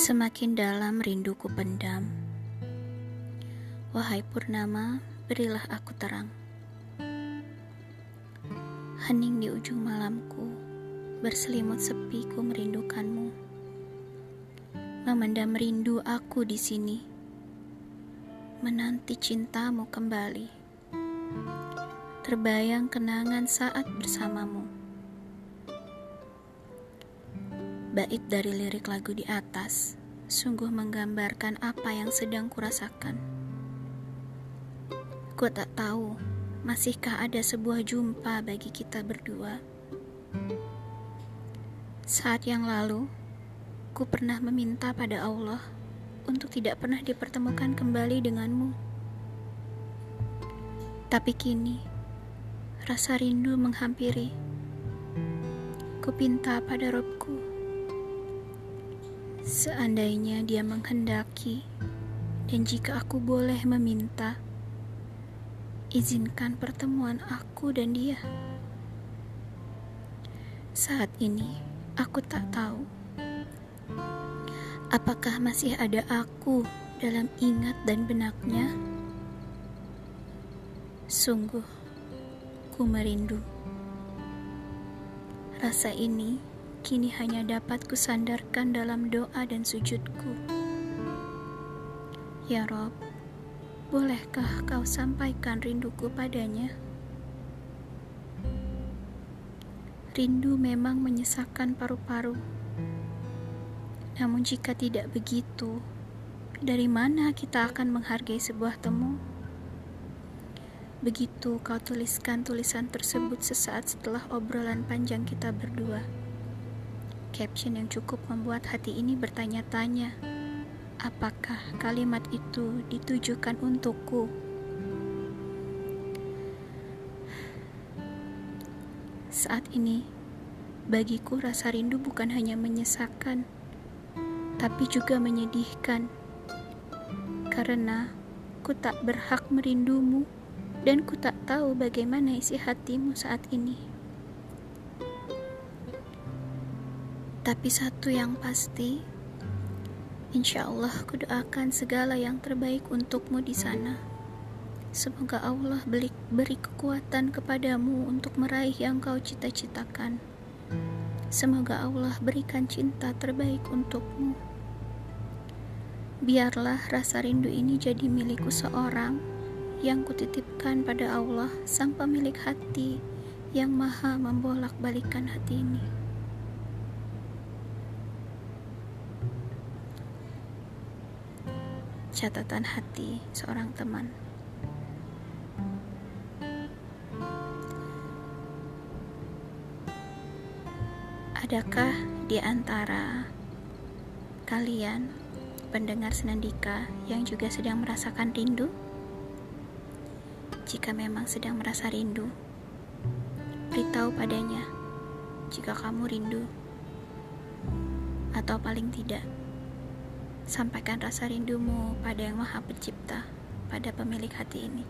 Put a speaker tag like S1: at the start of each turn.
S1: Semakin dalam rinduku pendam. Wahai purnama, berilah aku terang. Hening di ujung malamku Berselimut sepi ku merindukanmu. Memendam rindu aku di sini Menanti cintamu kembali. Terbayang kenangan saat bersamamu Bait dari lirik lagu di atas sungguh menggambarkan apa yang sedang kurasakan. Ku tak tahu, masihkah ada sebuah jumpa bagi kita berdua. Saat yang lalu, ku pernah meminta pada Allah untuk tidak pernah dipertemukan kembali denganmu. Tapi kini, rasa rindu menghampiri. Ku pinta pada Robku Seandainya dia menghendaki, dan jika aku boleh meminta, izinkan pertemuan aku dan dia. Saat ini, aku tak tahu apakah masih ada aku dalam ingat dan benaknya. Sungguh, ku merindu. Rasa ini kini hanya dapat kusandarkan dalam doa dan sujudku. Ya Rob, bolehkah kau sampaikan rinduku padanya? Rindu memang menyesakkan paru-paru. Namun jika tidak begitu, dari mana kita akan menghargai sebuah temu? Begitu kau tuliskan tulisan tersebut sesaat setelah obrolan panjang kita berdua caption yang cukup membuat hati ini bertanya-tanya, apakah kalimat itu ditujukan untukku? Saat ini, bagiku rasa rindu bukan hanya menyesakan, tapi juga menyedihkan. Karena ku tak berhak merindumu dan ku tak tahu bagaimana isi hatimu saat ini. Tapi satu yang pasti, insya Allah kudoakan segala yang terbaik untukmu di sana. Semoga Allah beri, beri kekuatan kepadamu untuk meraih yang kau cita-citakan. Semoga Allah berikan cinta terbaik untukmu. Biarlah rasa rindu ini jadi milikku seorang yang kutitipkan pada Allah, Sang Pemilik hati yang Maha membolak-balikan hati ini. Catatan hati seorang teman. Adakah di antara kalian pendengar senandika yang juga sedang merasakan rindu? Jika memang sedang merasa rindu, beritahu padanya jika kamu rindu, atau paling tidak Sampaikan rasa rindumu pada Yang Maha Pencipta, pada pemilik hati ini.